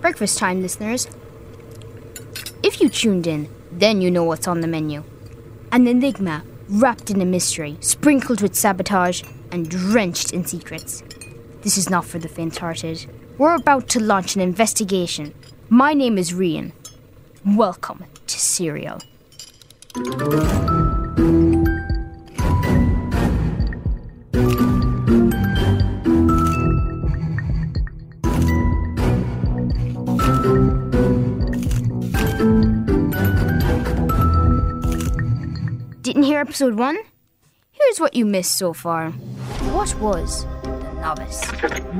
Breakfast time, listeners. If you tuned in, then you know what's on the menu. An enigma wrapped in a mystery, sprinkled with sabotage, and drenched in secrets. This is not for the faint hearted. We're about to launch an investigation. My name is Rian. Welcome to Serial. Didn't hear episode one? Here's what you missed so far. What was the novice?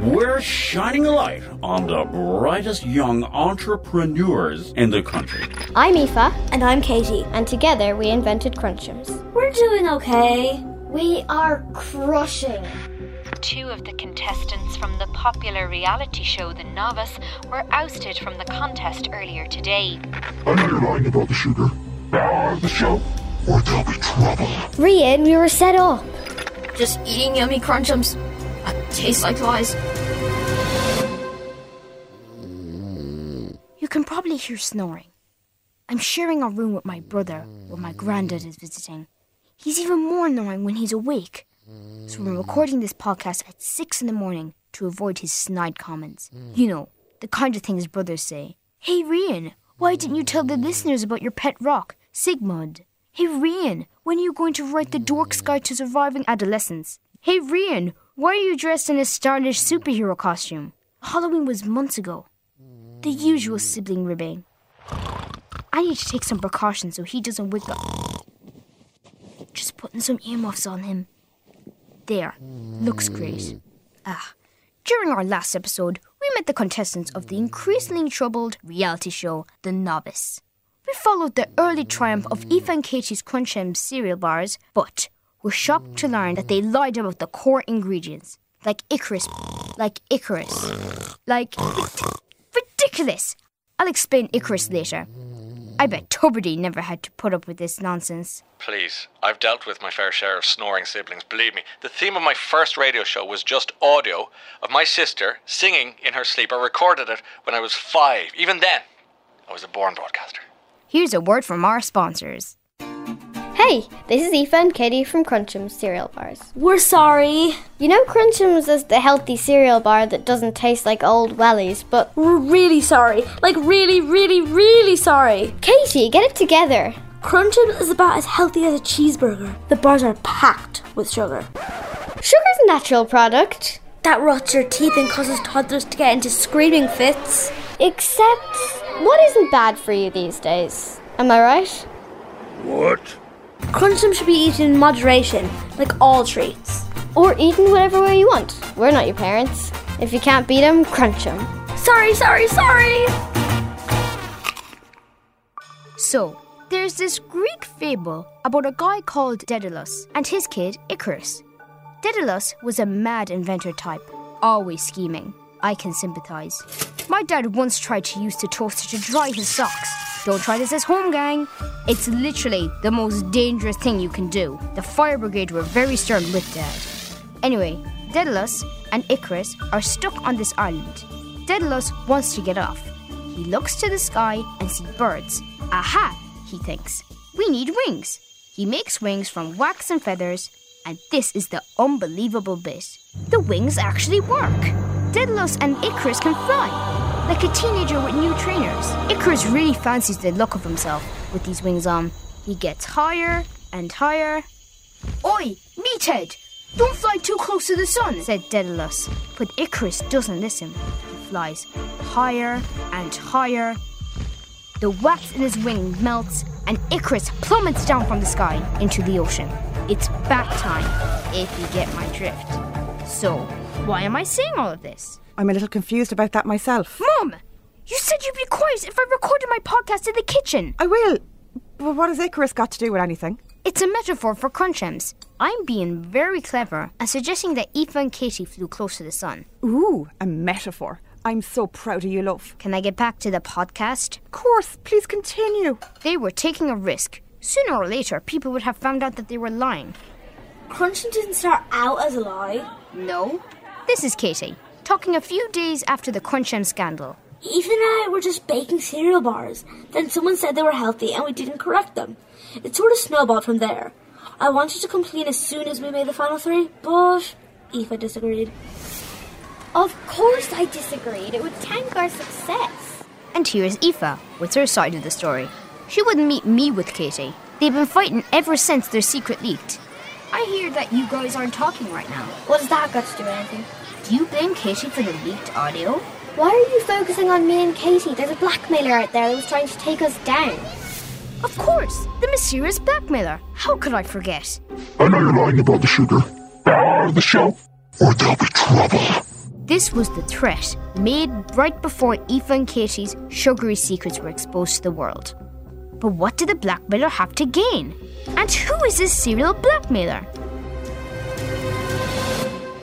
We're shining a light on the brightest young entrepreneurs in the country. I'm Aoife, And I'm Katie. and together we invented Crunchums. We're doing okay. We are crushing. Two of the contestants from the popular reality show The Novice were ousted from the contest earlier today. I know you're lying about the sugar. Ah, the show. Or there'll be trouble. Rian, we were set up. Just eating yummy crunchums. That tastes like lies. You can probably hear snoring. I'm sharing a room with my brother when my granddad is visiting. He's even more annoying when he's awake. So we're recording this podcast at 6 in the morning to avoid his snide comments. You know, the kind of things brothers say. Hey Rian, why didn't you tell the listeners about your pet rock, Sigmund? Hey Rian, when are you going to write the Dork's Guide to Surviving Adolescence? Hey Rian, why are you dressed in a stylish superhero costume? Halloween was months ago. The usual sibling ribbing. I need to take some precautions so he doesn't wake up. Just putting some earmuffs on him. There. Looks great. Ah. During our last episode, we met the contestants of the increasingly troubled reality show, The Novice. We followed the early triumph of and Katie's Crunchums cereal bars, but were shocked to learn that they lied about the core ingredients. Like Icarus. Like Icarus. Like. Ridiculous! I'll explain Icarus later. I bet Tubridy never had to put up with this nonsense. Please, I've dealt with my fair share of snoring siblings. Believe me, the theme of my first radio show was just audio of my sister singing in her sleep. I recorded it when I was five. Even then, I was a born broadcaster. Here's a word from our sponsors. Hey, this is Aoife and Katie from Crunchums cereal bars. We're sorry. You know Crunchums is the healthy cereal bar that doesn't taste like old wellies, but We're really sorry. Like, really, really, really sorry. Katie, get it together. Crunchums is about as healthy as a cheeseburger. The bars are packed with sugar. Sugar's a natural product. That rots your teeth and causes toddlers to get into screaming fits. Except, what isn't bad for you these days? Am I right? What? Crunchums should be eaten in moderation, like all treats. Or eaten whatever way you want. We're not your parents. If you can't beat 'em, crunch 'em. Sorry, sorry, sorry. So, there's this Greek fable about a guy called Daedalus and his kid Icarus. Daedalus was a mad inventor type, always scheming. I can sympathize. My dad once tried to use the toaster to dry his socks. Don't try this at home, gang. It's literally the most dangerous thing you can do. The fire brigade were very stern with dad. Anyway, Daedalus and Icarus are stuck on this island. Daedalus wants to get off. He looks to the sky and sees birds. Aha, he thinks. We need wings. He makes wings from wax and feathers, and this is the unbelievable bit. The wings actually work. Daedalus and Icarus can fly, like a teenager with new trainers. Icarus really fancies the look of himself with these wings on. He gets higher and higher. Oi, meathead! Don't fly too close to the sun, said Daedalus. But Icarus doesn't listen. He flies higher and higher. The wax in his wing melts, and Icarus plummets down from the sky into the ocean. It's back time, if you get my drift. So, why am I saying all of this? I'm a little confused about that myself. Mom! You said you'd be quiet if I recorded my podcast in the kitchen. I will. But what has Icarus got to do with anything? It's a metaphor for crunchums. I'm being very clever and suggesting that Aoife and Katie flew close to the sun. Ooh, a metaphor. I'm so proud of you, love. Can I get back to the podcast? Of course, please continue. They were taking a risk. Sooner or later, people would have found out that they were lying. Crunching didn't start out as a lie. No. This is Katie, talking a few days after the Crunchem scandal. Eve and I were just baking cereal bars. Then someone said they were healthy and we didn't correct them. It sort of snowballed from there. I wanted to complain as soon as we made the final three, but Aoife disagreed. Of course I disagreed. It would tank our success. And here's Aoife with her side of the story. She wouldn't meet me with Katie. They've been fighting ever since their secret leaked. I hear that you guys aren't talking right now. What does that got to do with anything? Do you blame Katie for the leaked audio? Why are you focusing on me and Katie? There's a blackmailer out there that was trying to take us down. Of course, the mysterious blackmailer. How could I forget? I know you're lying about the sugar. Of the show, or there'll be trouble. This was the threat made right before Aoife and Katie's sugary secrets were exposed to the world. But what did the blackmailer have to gain? And who is this serial blackmailer?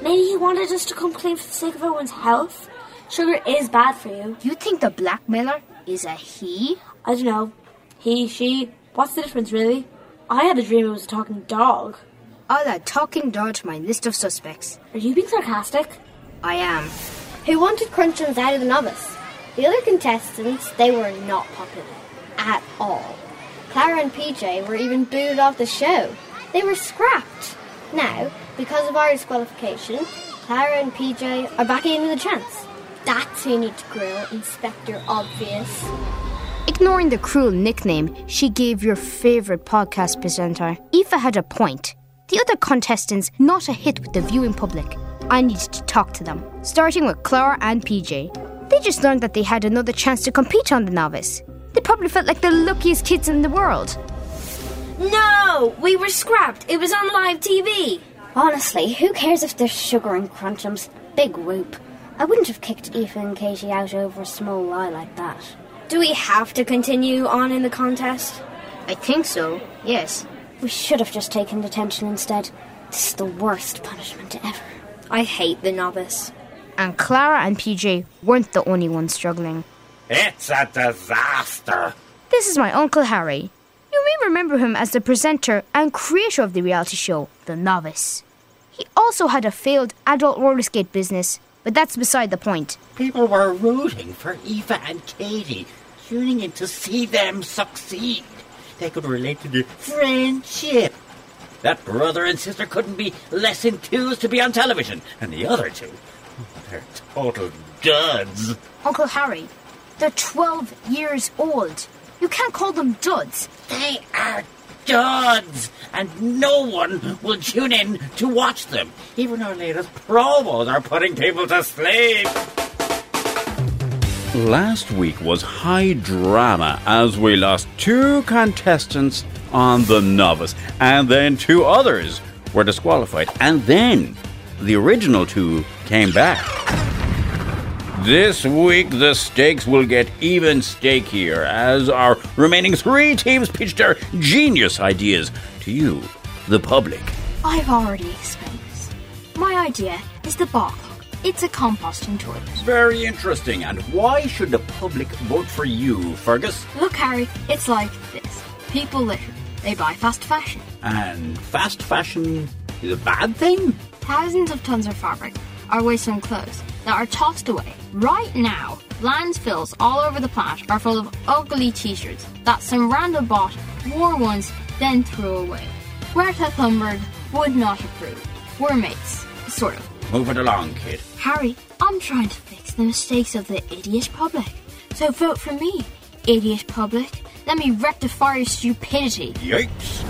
Maybe he wanted us to complain for the sake of everyone's health. Sugar is bad for you. You think the blackmailer is a he? I don't know. He, she, what's the difference really? I had a dream it was a talking dog. I'll add talking dog to my list of suspects. Are you being sarcastic? I am. Who wanted Crunchums out of the novice? The other contestants, they were not popular. At all. Clara and PJ were even booted off the show. They were scrapped. Now, because of our disqualification, Clara and PJ are back in with a chance. That's who you need to grill, Inspector Obvious. Ignoring the cruel nickname she gave your favourite podcast presenter, Aoife had a point. The other contestants not a hit with the viewing public. I needed to talk to them, starting with Clara and PJ. They just learned that they had another chance to compete on the novice. They probably felt like the luckiest kids in the world. No! We were scrapped. It was on live TV. Honestly, who cares if there's sugar in Crunchums? Big whoop. I wouldn't have kicked Aoife and Katie out over a small lie like that. Do we have to continue on in the contest? I think so, yes. We should have just taken detention instead. This is the worst punishment ever. I hate the novice. And Clara and PJ weren't the only ones struggling. It's a disaster. This is my Uncle Harry. May remember him as the presenter and creator of the reality show, The Novice. He also had a failed adult roller skate business, but that's beside the point. People were rooting for Aoife and Katie, tuning in to see them succeed. They could relate to the friendship. That brother and sister couldn't be less enthused to be on television, and the other two, they're total duds. Uncle Harry, they're 12 years old. You can't call them duds. They are duds, and no one will tune in to watch them. Even our latest promos are putting people to sleep. Last week was high drama as we lost two contestants on the novice, and then two others were disqualified, and then the original two came back. This week, the stakes will get even stakier as our remaining three teams pitch their genius ideas to you, the public. I've already explained this. My idea is the bog log. It's a composting toilet. Very interesting. And why should the public vote for you, Fergus? Look, Harry, it's like this. People litter. They buy fast fashion. And fast fashion is a bad thing? Thousands of tons of fabric are wasted on clothes that are tossed away. Right now, landfills all over the planet are full of ugly t-shirts that some random bot wore once, then threw away. Greta Thunberg would not approve. We're mates, sort of. Move it along, kid. Harry, I'm trying to fix the mistakes of the idiot public. So vote for me, idiot public. Let me rectify your stupidity. Yikes.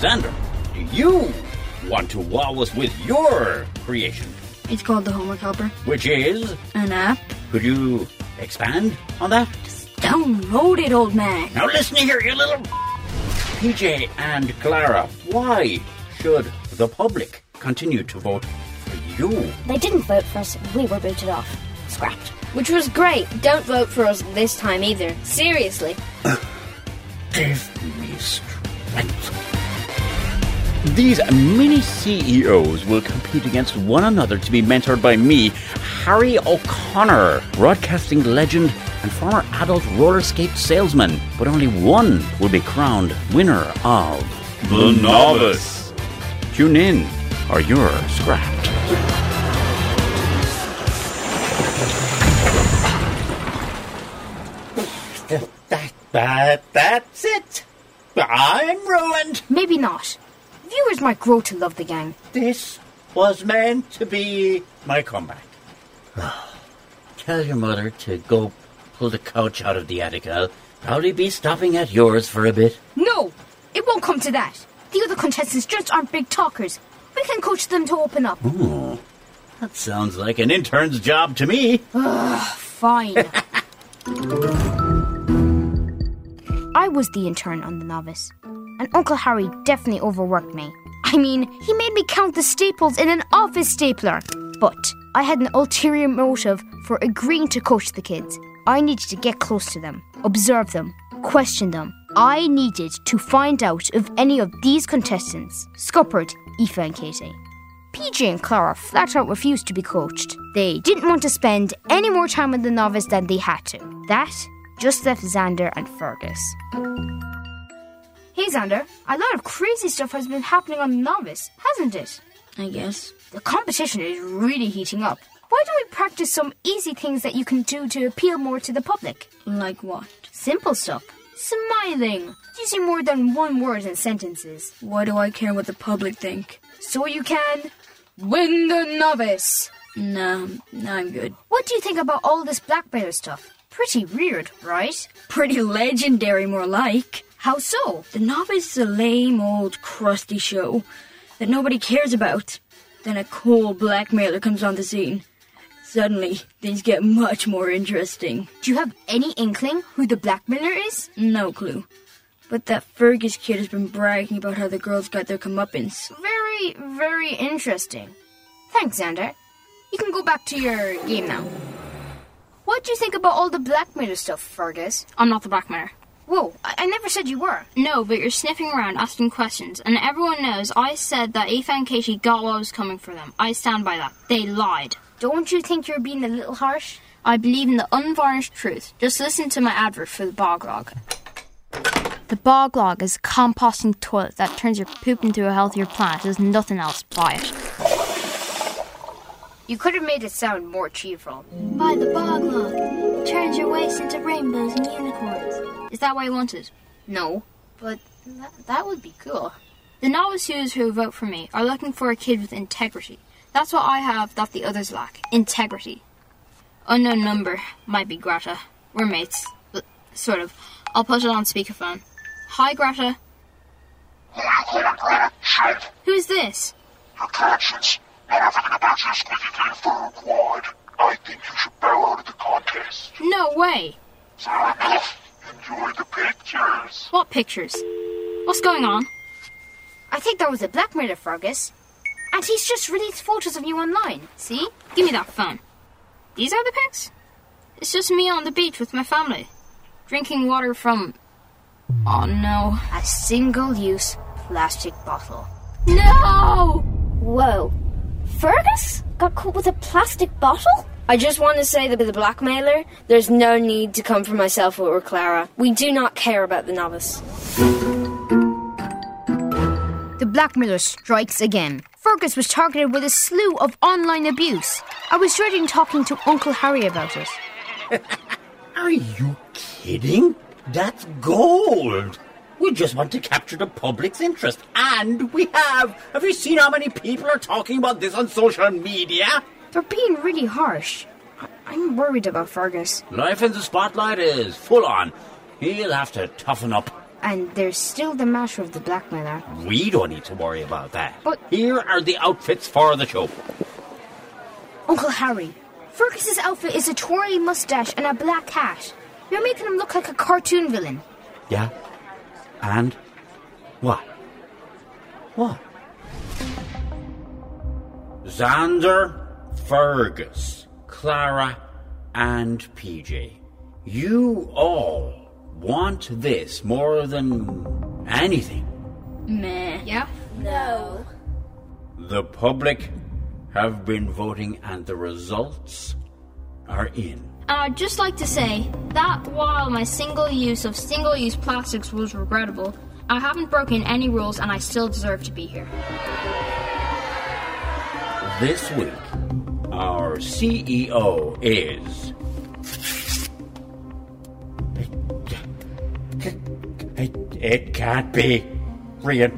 Xander, do you want to wow us with your creation? It's called the Homework Helper. Which is? An app. Could you expand on that? Just Download it, old man. Now listen here, you little. PJ and Clara, why should the public continue to vote for you? They didn't vote for us. We were booted off. Scrapped. Which was great. Don't vote for us this time either. Seriously. Give me strength. These mini CEOs will compete against one another to be mentored by me, Harry O'Connor, broadcasting legend and former adult roller skate salesman. But only one will be crowned winner of The Novice. Tune in, or you're scrapped. that, that, that's it. I'm ruined. Maybe not. Viewers might grow to love the gang. This was meant to be my comeback. Tell your mother to go pull the couch out of the attic. I'll probably be stopping at yours for a bit. No, it won't come to that. The other contestants just aren't big talkers. We can coach them to open up. Ooh, that sounds like an intern's job to me. Ugh, fine. I was the intern on the novice, and Uncle Harry definitely overworked me. I mean, he made me count the staples in an office stapler. But I had an ulterior motive for agreeing to coach the kids. I needed to get close to them, observe them, question them. I needed to find out if any of these contestants scuppered Aoife and Katie. PJ and Clara flat out refused to be coached. They didn't want to spend any more time with the novice than they had to. That just left Xander and Fergus. Hey Xander, a lot of crazy stuff has been happening on the novice, hasn't it? I guess. The competition is really heating up. Why don't we practice some easy things that you can do to appeal more to the public? Like what? Simple stuff. Smiling. Using more than one word in sentences. Why do I care what the public think? So you can win the novice. Nah, nah, I'm good. What do you think about all this blackmailer stuff? Pretty weird, right? Pretty legendary, more like. How so? The novice is a lame old crusty show that nobody cares about. Then a cool blackmailer comes on the scene. Suddenly, things get much more interesting. Do you have any inkling who the blackmailer is? No clue. But that Fergus kid has been bragging about how the girls got their comeuppance. Very, very interesting. Thanks, Xander. You can go back to your game now. What do you think about all the blackmailer stuff, Fergus? I'm not the blackmailer. Whoa, I, I never said you were. No, but you're sniffing around asking questions, and everyone knows I said that Aoife and Katie got what was coming for them. I stand by that. They lied. Don't you think you're being a little harsh? I believe in the unvarnished truth. Just listen to my advert for the bog log. The bog log is a composting toilet that turns your poop into a healthier plant. There's nothing else. Buy it. You could have made it sound more cheerful. Buy the bog log. It turns your waste into rainbows and unicorns. Is that what you wanted? No, but that, that would be cool. The novice viewers who vote for me are looking for a kid with integrity. That's what I have that the others lack. Integrity. Unknown number might be Greta. We're mates. But sort of. I'll put it on speakerphone. Hi, Greta. Who's this? Your conscience. Not everything about your squeaky clean fur quad. I think you should bow out of the contest. No way. Fair enough. Enjoy the pictures. What pictures? What's going on? I think there was a blackmailer, Fergus. And he's just released photos of you online. See? Give me that phone. These are the pics? It's just me on the beach with my family. Drinking water from. Oh no. A single use plastic bottle. No! Whoa. Fergus got caught with a plastic bottle? I just want to say that with the blackmailer, there's no need to come for myself or Clara. We do not care about the novice. The blackmailer strikes again. Fergus was targeted with a slew of online abuse. I was dreading talking to Uncle Harry about it. Are you kidding? That's gold. We just want to capture the public's interest. And we have. Have you seen how many people are talking about this on social media? They're being really harsh. I'm worried about Fergus. Life in the spotlight is full on. He'll have to toughen up. And there's still the matter of the blackmailer. We don't need to worry about that. But- here are the outfits for the show. Uncle Harry, Fergus's outfit is a twirly mustache and a black hat. You're making him look like a cartoon villain. Yeah? And? What? What? Xander, Fergus, Clara, and PJ. You all want this more than anything. Meh. Yeah? No. The public have been voting, and the results are in. And I'd just like to say that while my single use of single use plastics was regrettable, I haven't broken any rules and I still deserve to be here. This week, our CEO is. It can't be. Rian,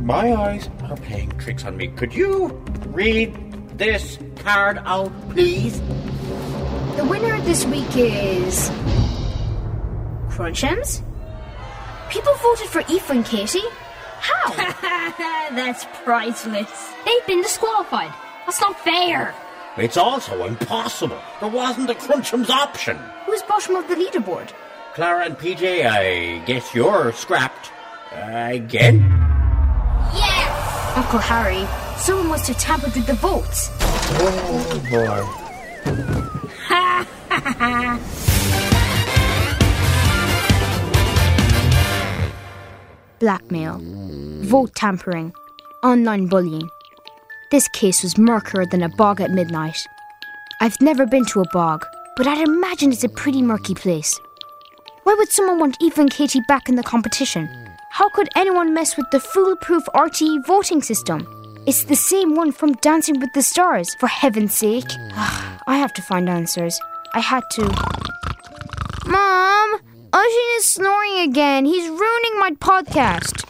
my eyes are playing tricks on me. Could you read this card out, please? The winner this week is. Crunchums? People voted for Aoife and Katie? How? That's priceless. They've been disqualified. That's not fair. It's also impossible. There wasn't a Crunchums option. Who's bottom of the leaderboard? Clara and PJ, I guess you're scrapped. again? Yes! Uncle Harry, someone must have tampered with the votes. Oh boy. Ha ha ha! Blackmail, vote tampering, online bullying. This case was murkier than a bog at midnight. I've never been to a bog, but I'd imagine it's a pretty murky place. Why would someone want Aoife and Katie back in the competition? How could anyone mess with the foolproof RTE voting system? It's the same one from Dancing with the Stars, for heaven's sake. I have to find answers. I had to. Mom! Oisin is snoring again. He's ruining my podcast.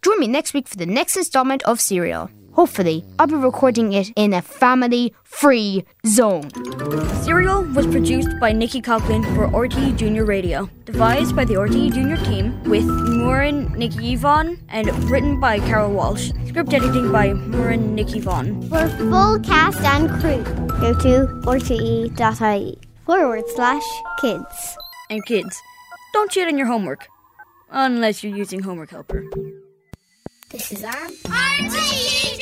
Join me next week for the next installment of Serial. Hopefully, I'll be recording it in a family free zone. The serial was produced by Nikki Coughlin for RTE Junior Radio, devised by the RTE Junior team with Murin Nikki Yvonne, and written by Carol Walsh. Script editing by Murin Nikki Yvonne. For full cast and crew, go to rte.ie forward slash kids. And kids, don't cheat on your homework. Unless you're using Homework Helper. This is our RTE